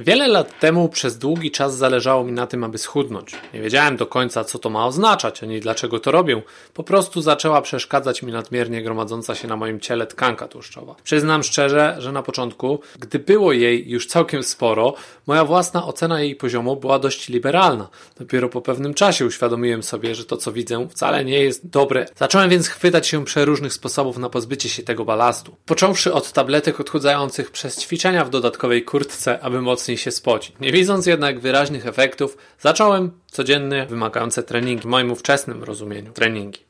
Wiele lat temu przez długi czas zależało mi na tym, aby schudnąć. Nie wiedziałem do końca, co to ma oznaczać, ani dlaczego to robię. Po prostu zaczęła przeszkadzać mi nadmiernie gromadząca się na moim ciele tkanka tłuszczowa. Przyznam szczerze, że na początku, gdy było jej już całkiem sporo, moja własna ocena jej poziomu była dość liberalna. Dopiero po pewnym czasie uświadomiłem sobie, że to, co widzę, wcale nie jest dobre. Zacząłem więc chwytać się przeróżnych sposobów na pozbycie się tego balastu. Począwszy od tabletek odchudzających przez ćwiczenia w dodatkowej kurtce, aby mocniej mocniej się spocić. Nie widząc jednak wyraźnych efektów, zacząłem codziennie wymagające treningi, w moim ówczesnym rozumieniu treningi.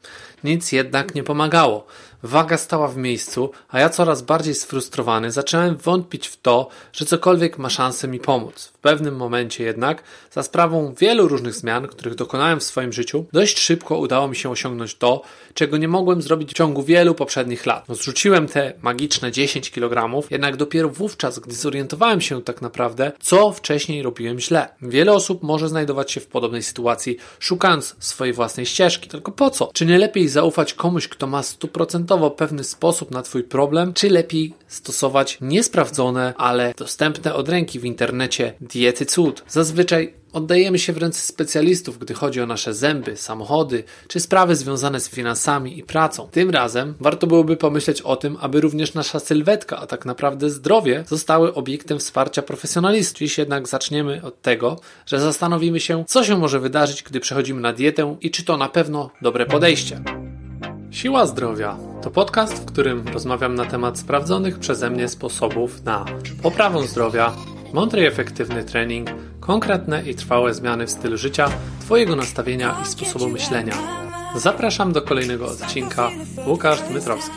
Nic jednak nie pomagało. Waga stała w miejscu, a ja coraz bardziej sfrustrowany zacząłem wątpić w to, że cokolwiek ma szansę mi pomóc. W pewnym momencie jednak, za sprawą wielu różnych zmian, których dokonałem w swoim życiu, dość szybko udało mi się osiągnąć to, czego nie mogłem zrobić w ciągu wielu poprzednich lat. No, zrzuciłem te magiczne 10 kg, jednak dopiero wówczas, gdy zorientowałem się tak naprawdę, co wcześniej robiłem źle. Wiele osób może znajdować się w podobnej sytuacji, szukając swojej własnej ścieżki. Tylko po co? Czy nie lepiej zaufać komuś, kto ma stuprocentowo pewny sposób na Twój problem, czy lepiej stosować niesprawdzone, ale dostępne od ręki w internecie diety cud? Zazwyczaj Oddajemy się w ręce specjalistów, gdy chodzi o nasze zęby, samochody czy sprawy związane z finansami i pracą. Tym razem warto byłoby pomyśleć o tym, aby również nasza sylwetka, a tak naprawdę zdrowie, zostały obiektem wsparcia profesjonalistów. Dziś jednak zaczniemy od tego, że zastanowimy się, co się może wydarzyć, gdy przechodzimy na dietę i czy to na pewno dobre podejście. Siła Zdrowia to podcast, w którym rozmawiam na temat sprawdzonych przeze mnie sposobów na poprawę zdrowia, mądry i efektywny trening, konkretne i trwałe zmiany w stylu życia, Twojego nastawienia i sposobu myślenia. Zapraszam do kolejnego odcinka. Łukasz Dmytrowski.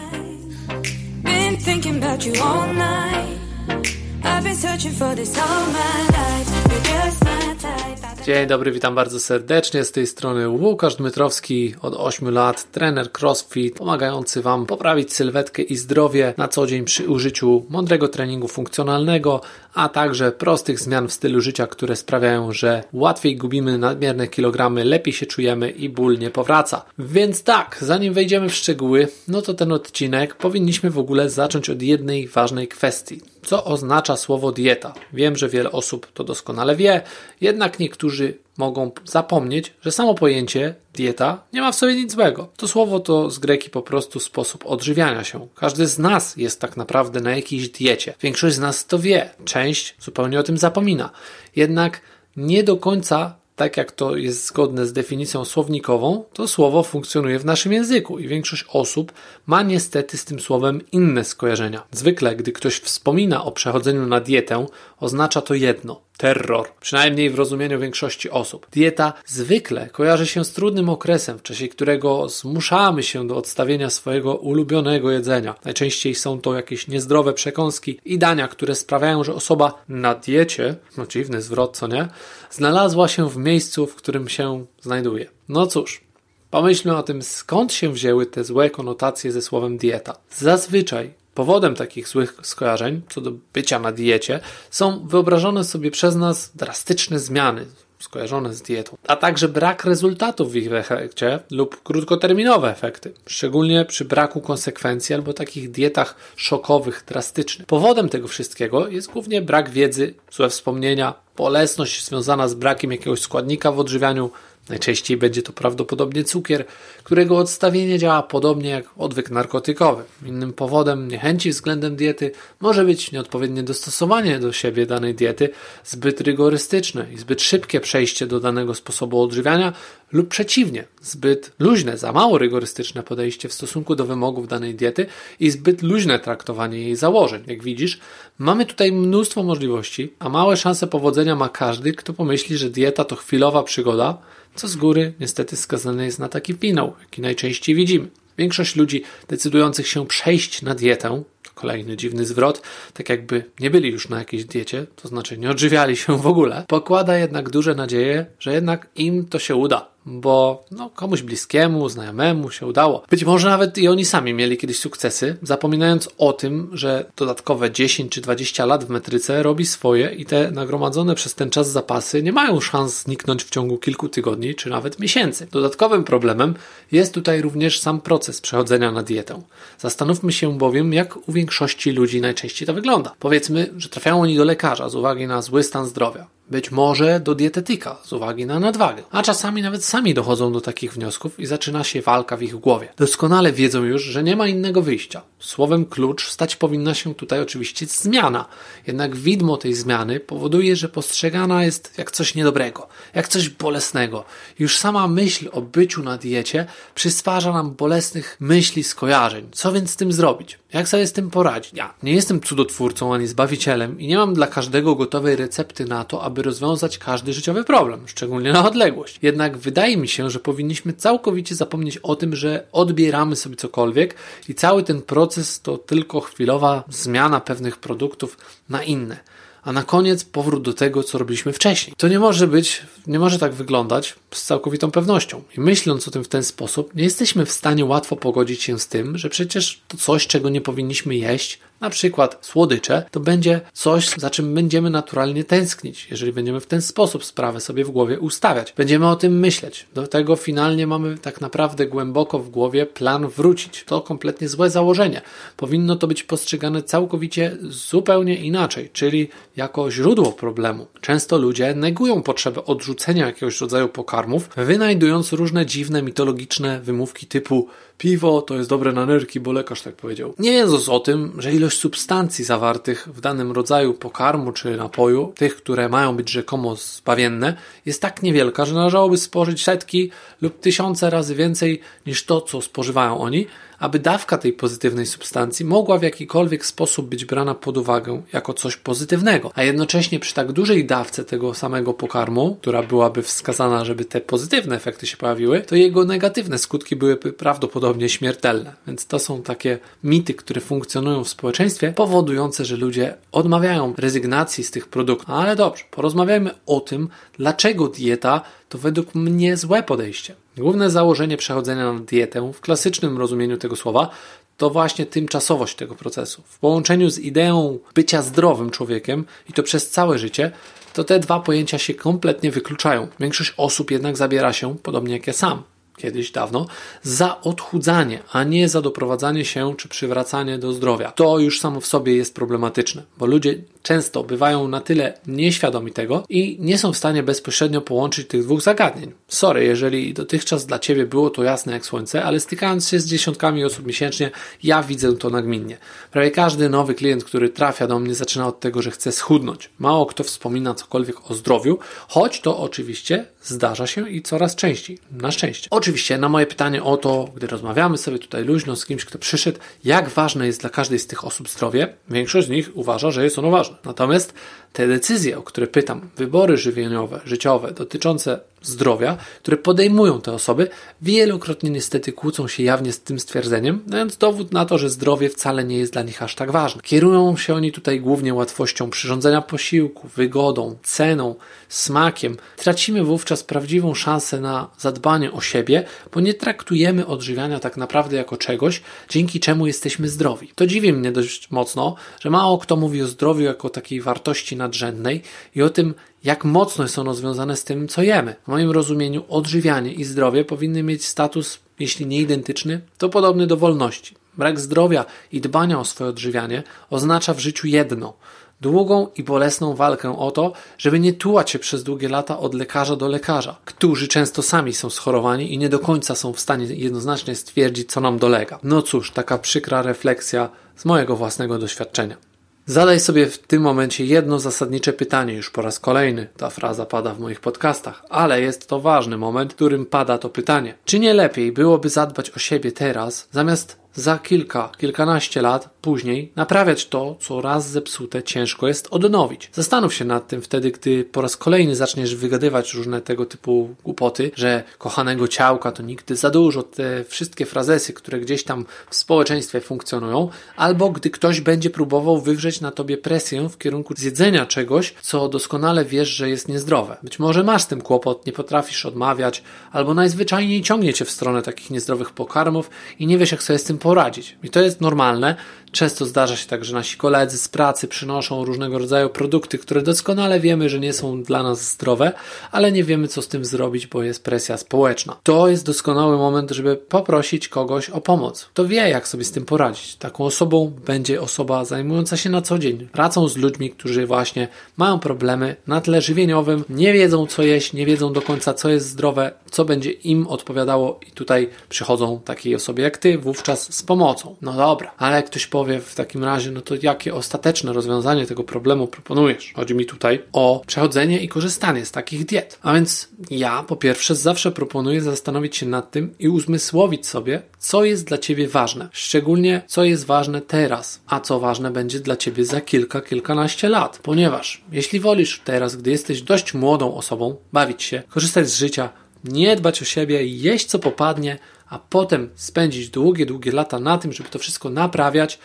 Dzień dobry, witam bardzo serdecznie. Z tej strony Łukasz Dmytrowski, od 8 lat, trener CrossFit, pomagający Wam poprawić sylwetkę i zdrowie na co dzień przy użyciu mądrego treningu funkcjonalnego, a także prostych zmian w stylu życia, które sprawiają, że łatwiej gubimy nadmierne kilogramy, lepiej się czujemy i ból nie powraca. Więc tak, zanim wejdziemy w szczegóły, no to ten odcinek powinniśmy w ogóle zacząć od jednej ważnej kwestii. Co oznacza słowo dieta? Wiem, że wiele osób to doskonale wie, jednak niektórzy mogą zapomnieć, że samo pojęcie dieta nie ma w sobie nic złego. To słowo to z greki po prostu sposób odżywiania się. Każdy z nas jest tak naprawdę na jakiejś diecie. Większość z nas to wie, część zupełnie o tym zapomina. Jednak nie do końca tak jak to jest zgodne z definicją słownikową, to słowo funkcjonuje w naszym języku i większość osób ma niestety z tym słowem inne skojarzenia. Zwykle, gdy ktoś wspomina o przechodzeniu na dietę, oznacza to jedno terror, przynajmniej w rozumieniu większości osób. Dieta zwykle kojarzy się z trudnym okresem, w czasie którego zmuszamy się do odstawienia swojego ulubionego jedzenia. Najczęściej są to jakieś niezdrowe przekąski i dania, które sprawiają, że osoba na diecie, no dziwny zwrot, co nie, znalazła się w miejscu, w którym się znajduje. No cóż, Pomyślmy o tym, skąd się wzięły te złe konotacje ze słowem dieta. Zazwyczaj Powodem takich złych skojarzeń co do bycia na diecie są wyobrażone sobie przez nas drastyczne zmiany skojarzone z dietą, a także brak rezultatów w ich efekcie lub krótkoterminowe efekty, szczególnie przy braku konsekwencji albo takich dietach szokowych, drastycznych. Powodem tego wszystkiego jest głównie brak wiedzy, złe wspomnienia, bolesność związana z brakiem jakiegoś składnika w odżywianiu, Najczęściej będzie to prawdopodobnie cukier, którego odstawienie działa podobnie jak odwyk narkotykowy. Innym powodem niechęci względem diety może być nieodpowiednie dostosowanie do siebie danej diety, zbyt rygorystyczne i zbyt szybkie przejście do danego sposobu odżywiania lub przeciwnie, zbyt luźne, za mało rygorystyczne podejście w stosunku do wymogów danej diety i zbyt luźne traktowanie jej założeń. Jak widzisz, mamy tutaj mnóstwo możliwości, a małe szanse powodzenia ma każdy, kto pomyśli, że dieta to chwilowa przygoda, co z góry niestety skazane jest na taki finał, jaki najczęściej widzimy. Większość ludzi decydujących się przejść na dietę, to kolejny dziwny zwrot, tak jakby nie byli już na jakiejś diecie, to znaczy nie odżywiali się w ogóle, pokłada jednak duże nadzieje, że jednak im to się uda bo no, komuś bliskiemu, znajomemu się udało. Być może nawet i oni sami mieli kiedyś sukcesy, zapominając o tym, że dodatkowe 10 czy 20 lat w metryce robi swoje i te nagromadzone przez ten czas zapasy nie mają szans zniknąć w ciągu kilku tygodni czy nawet miesięcy. Dodatkowym problemem jest tutaj również sam proces przechodzenia na dietę. Zastanówmy się bowiem, jak u większości ludzi najczęściej to wygląda. Powiedzmy, że trafiają oni do lekarza z uwagi na zły stan zdrowia być może do dietetyka z uwagi na nadwagę, a czasami nawet sami dochodzą do takich wniosków i zaczyna się walka w ich głowie. Doskonale wiedzą już, że nie ma innego wyjścia. Słowem klucz stać powinna się tutaj oczywiście zmiana, jednak widmo tej zmiany powoduje, że postrzegana jest jak coś niedobrego, jak coś bolesnego. Już sama myśl o byciu na diecie przysparza nam bolesnych myśli, skojarzeń. Co więc z tym zrobić? Jak sobie z tym poradzić? Ja nie jestem cudotwórcą ani zbawicielem i nie mam dla każdego gotowej recepty na to, aby rozwiązać każdy życiowy problem, szczególnie na odległość. Jednak wydaje mi się, że powinniśmy całkowicie zapomnieć o tym, że odbieramy sobie cokolwiek i cały ten proces to tylko chwilowa zmiana pewnych produktów na inne a na koniec powrót do tego, co robiliśmy wcześniej. To nie może być, nie może tak wyglądać z całkowitą pewnością. I myśląc o tym w ten sposób, nie jesteśmy w stanie łatwo pogodzić się z tym, że przecież to coś, czego nie powinniśmy jeść, na przykład słodycze, to będzie coś, za czym będziemy naturalnie tęsknić, jeżeli będziemy w ten sposób sprawę sobie w głowie ustawiać. Będziemy o tym myśleć. Do tego finalnie mamy tak naprawdę głęboko w głowie plan wrócić. To kompletnie złe założenie. Powinno to być postrzegane całkowicie zupełnie inaczej, czyli jako źródło problemu. Często ludzie negują potrzebę odrzucenia jakiegoś rodzaju pokarmów, wynajdując różne dziwne, mitologiczne wymówki typu piwo to jest dobre na nerki, bo lekarz tak powiedział. Nie wiedząc o tym, że ilość substancji zawartych w danym rodzaju pokarmu czy napoju, tych, które mają być rzekomo zbawienne, jest tak niewielka, że należałoby spożyć setki lub tysiące razy więcej niż to, co spożywają oni, aby dawka tej pozytywnej substancji mogła w jakikolwiek sposób być brana pod uwagę jako coś pozytywnego, a jednocześnie przy tak dużej dawce tego samego pokarmu, która byłaby wskazana, żeby te pozytywne efekty się pojawiły, to jego negatywne skutki byłyby prawdopodobnie śmiertelne. Więc to są takie mity, które funkcjonują w społeczeństwie, powodujące, że ludzie odmawiają rezygnacji z tych produktów. Ale dobrze, porozmawiajmy o tym, dlaczego dieta to według mnie złe podejście. Główne założenie przechodzenia na dietę w klasycznym rozumieniu tego słowa to właśnie tymczasowość tego procesu. W połączeniu z ideą bycia zdrowym człowiekiem i to przez całe życie, to te dwa pojęcia się kompletnie wykluczają. Większość osób jednak zabiera się, podobnie jak ja sam, kiedyś dawno, za odchudzanie, a nie za doprowadzanie się czy przywracanie do zdrowia. To już samo w sobie jest problematyczne, bo ludzie często bywają na tyle nieświadomi tego i nie są w stanie bezpośrednio połączyć tych dwóch zagadnień. Sorry, jeżeli dotychczas dla Ciebie było to jasne jak słońce, ale stykając się z dziesiątkami osób miesięcznie, ja widzę to nagminnie. Prawie każdy nowy klient, który trafia do mnie, zaczyna od tego, że chce schudnąć. Mało kto wspomina cokolwiek o zdrowiu, choć to oczywiście zdarza się i coraz częściej. Na szczęście. Oczywiście na moje pytanie o to, gdy rozmawiamy sobie tutaj luźno z kimś, kto przyszedł, jak ważne jest dla każdej z tych osób zdrowie, większość z nich uważa, że jest ono ważne. Natomiast te decyzje, o które pytam, wybory żywieniowe, życiowe dotyczące zdrowia, które podejmują te osoby, wielokrotnie niestety kłócą się jawnie z tym stwierdzeniem, dając dowód na to, że zdrowie wcale nie jest dla nich aż tak ważne. Kierują się oni tutaj głównie łatwością przyrządzenia posiłku, wygodą, ceną, smakiem. Tracimy wówczas prawdziwą szansę na zadbanie o siebie, bo nie traktujemy odżywiania tak naprawdę jako czegoś, dzięki czemu jesteśmy zdrowi. To dziwi mnie dość mocno, że mało kto mówi o zdrowiu jako takiej wartości nadrzędnej i o tym, jak mocno jest ono związane z tym, co jemy. W moim rozumieniu odżywianie i zdrowie powinny mieć status, jeśli nie identyczny, to podobny do wolności. Brak zdrowia i dbania o swoje odżywianie oznacza w życiu jedno długą i bolesną walkę o to, żeby nie tułać się przez długie lata od lekarza do lekarza, którzy często sami są schorowani i nie do końca są w stanie jednoznacznie stwierdzić, co nam dolega. No cóż, taka przykra refleksja z mojego własnego doświadczenia. Zadaj sobie w tym momencie jedno zasadnicze pytanie, już po raz kolejny. Ta fraza pada w moich podcastach, ale jest to ważny moment, w którym pada to pytanie. Czy nie lepiej byłoby zadbać o siebie teraz, zamiast za kilka, kilkanaście lat później naprawiać to, co raz zepsute, ciężko jest odnowić. Zastanów się nad tym wtedy, gdy po raz kolejny zaczniesz wygadywać różne tego typu głupoty, że kochanego ciałka to nigdy za dużo, te wszystkie frazesy, które gdzieś tam w społeczeństwie funkcjonują, albo gdy ktoś będzie próbował wywrzeć na tobie presję w kierunku zjedzenia czegoś, co doskonale wiesz, że jest niezdrowe. Być może masz z tym kłopot, nie potrafisz odmawiać, albo najzwyczajniej ciągnie cię w stronę takich niezdrowych pokarmów i nie wiesz, jak sobie z tym poradzić. I to jest normalne. Często zdarza się tak, że nasi koledzy z pracy przynoszą różnego rodzaju produkty, które doskonale wiemy, że nie są dla nas zdrowe, ale nie wiemy, co z tym zrobić, bo jest presja społeczna. To jest doskonały moment, żeby poprosić kogoś o pomoc. To wie, jak sobie z tym poradzić. Taką osobą będzie osoba zajmująca się na co dzień pracą z ludźmi, którzy właśnie mają problemy na tle żywieniowym, nie wiedzą, co jeść, nie wiedzą do końca, co jest zdrowe, co będzie im odpowiadało, i tutaj przychodzą takiej osobie jak ty, wówczas z pomocą. No dobra, ale ktoś powie w takim razie, no to jakie ostateczne rozwiązanie tego problemu proponujesz? Chodzi mi tutaj o przechodzenie i korzystanie z takich diet. A więc ja po pierwsze zawsze proponuję zastanowić się nad tym i uzmysłowić sobie, co jest dla ciebie ważne. Szczególnie co jest ważne teraz, a co ważne będzie dla ciebie za kilka, kilkanaście lat. Ponieważ jeśli wolisz teraz, gdy jesteś dość młodą osobą, bawić się, korzystać z życia, nie dbać o siebie, jeść co popadnie, a potem spędzić długie, długie lata na tym, żeby to wszystko naprawiać,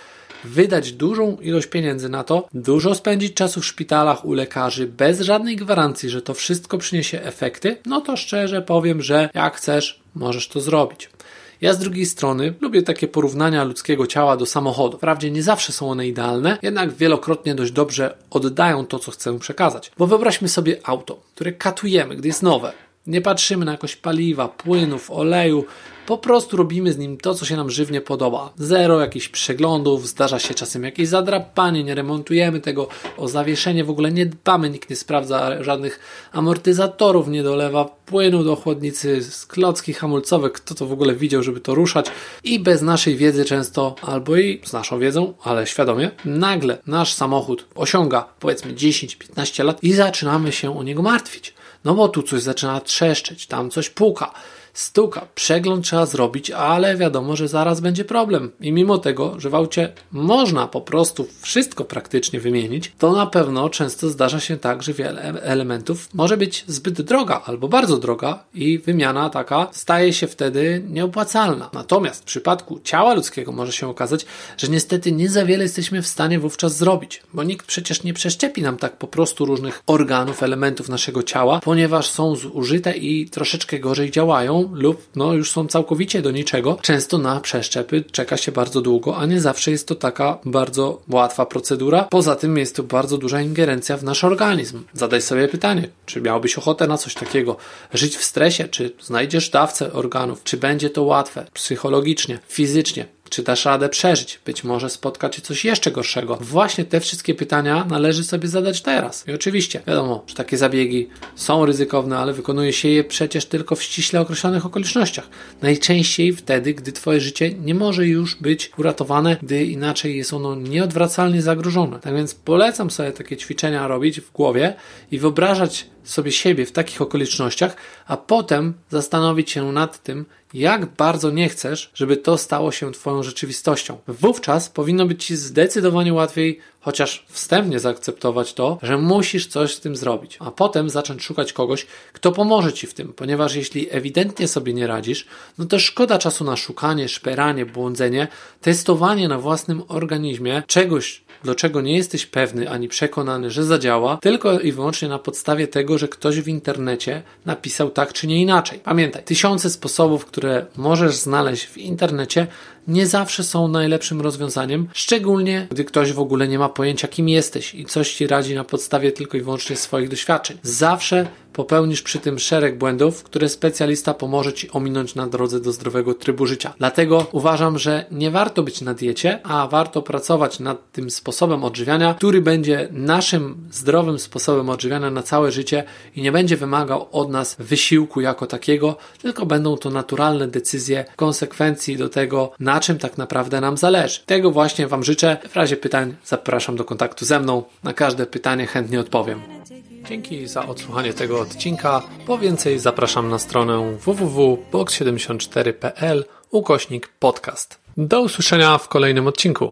wydać dużą ilość pieniędzy na to, dużo spędzić czasu w szpitalach u lekarzy bez żadnej gwarancji, że to wszystko przyniesie efekty, no to szczerze powiem, że jak chcesz, możesz to zrobić. Ja z drugiej strony lubię takie porównania ludzkiego ciała do samochodu. Wprawdzie nie zawsze są one idealne, jednak wielokrotnie dość dobrze oddają to, co chcę przekazać. Bo wyobraźmy sobie auto, które katujemy, gdy jest nowe. Nie patrzymy na jakość paliwa, płynów, oleju, po prostu robimy z nim to, co się nam żywnie podoba. Zero jakichś przeglądów, zdarza się czasem jakieś zadrapanie, nie remontujemy tego, o zawieszenie w ogóle nie dbamy, nikt nie sprawdza żadnych amortyzatorów, nie dolewa płynu do chłodnicy, klocki hamulcowe, kto to w ogóle widział, żeby to ruszać i bez naszej wiedzy często, albo i z naszą wiedzą, ale świadomie, nagle nasz samochód osiąga powiedzmy 10-15 lat i zaczynamy się o niego martwić. No bo tu coś zaczyna trzeszczeć, tam coś puka stuka. Przegląd trzeba zrobić, ale wiadomo, że zaraz będzie problem. I mimo tego, że w aucie można po prostu wszystko praktycznie wymienić, to na pewno często zdarza się tak, że wiele elementów może być zbyt droga albo bardzo droga i wymiana taka staje się wtedy nieopłacalna. Natomiast w przypadku ciała ludzkiego może się okazać, że niestety nie za wiele jesteśmy w stanie wówczas zrobić, bo nikt przecież nie przeszczepi nam tak po prostu różnych organów, elementów naszego ciała, ponieważ są zużyte i troszeczkę gorzej działają lub no, już są całkowicie do niczego. Często na przeszczepy czeka się bardzo długo, a nie zawsze jest to taka bardzo łatwa procedura. Poza tym jest to bardzo duża ingerencja w nasz organizm. Zadaj sobie pytanie, czy miałbyś ochotę na coś takiego? Żyć w stresie, czy znajdziesz dawcę organów, czy będzie to łatwe psychologicznie, fizycznie? Czy dasz radę przeżyć? Być może spotka cię coś jeszcze gorszego. Właśnie te wszystkie pytania należy sobie zadać teraz. I oczywiście, wiadomo, że takie zabiegi są ryzykowne, ale wykonuje się je przecież tylko w ściśle określonych okolicznościach. Najczęściej wtedy, gdy twoje życie nie może już być uratowane, gdy inaczej jest ono nieodwracalnie zagrożone. Tak więc polecam sobie takie ćwiczenia robić w głowie i wyobrażać sobie siebie w takich okolicznościach, a potem zastanowić się nad tym, jak bardzo nie chcesz, żeby to stało się Twoją rzeczywistością. Wówczas powinno być Ci zdecydowanie łatwiej chociaż wstępnie zaakceptować to, że musisz coś z tym zrobić, a potem zacząć szukać kogoś, kto pomoże ci w tym, ponieważ jeśli ewidentnie sobie nie radzisz, no to szkoda czasu na szukanie, szperanie, błądzenie, testowanie na własnym organizmie czegoś, do czego nie jesteś pewny ani przekonany, że zadziała, tylko i wyłącznie na podstawie tego, że ktoś w internecie napisał tak czy nie inaczej. Pamiętaj, tysiące sposobów, które możesz znaleźć w internecie, nie zawsze są najlepszym rozwiązaniem, szczególnie gdy ktoś w ogóle nie ma pojęcia, kim jesteś i coś ci radzi na podstawie tylko i wyłącznie swoich doświadczeń. Zawsze popełnisz przy tym szereg błędów, które specjalista pomoże ci ominąć na drodze do zdrowego trybu życia. Dlatego uważam, że nie warto być na diecie, a warto pracować nad tym sposobem odżywiania, który będzie naszym zdrowym sposobem odżywiania na całe życie i nie będzie wymagał od nas wysiłku jako takiego, tylko będą to naturalne decyzje w konsekwencji do tego, na czym tak naprawdę nam zależy. Tego właśnie Wam życzę. W razie pytań zapraszam do kontaktu ze mną. Na każde pytanie chętnie odpowiem. Dzięki za odsłuchanie tego odcinka. Po więcej zapraszam na stronę www.box74.pl ukośnik podcast. Do usłyszenia w kolejnym odcinku.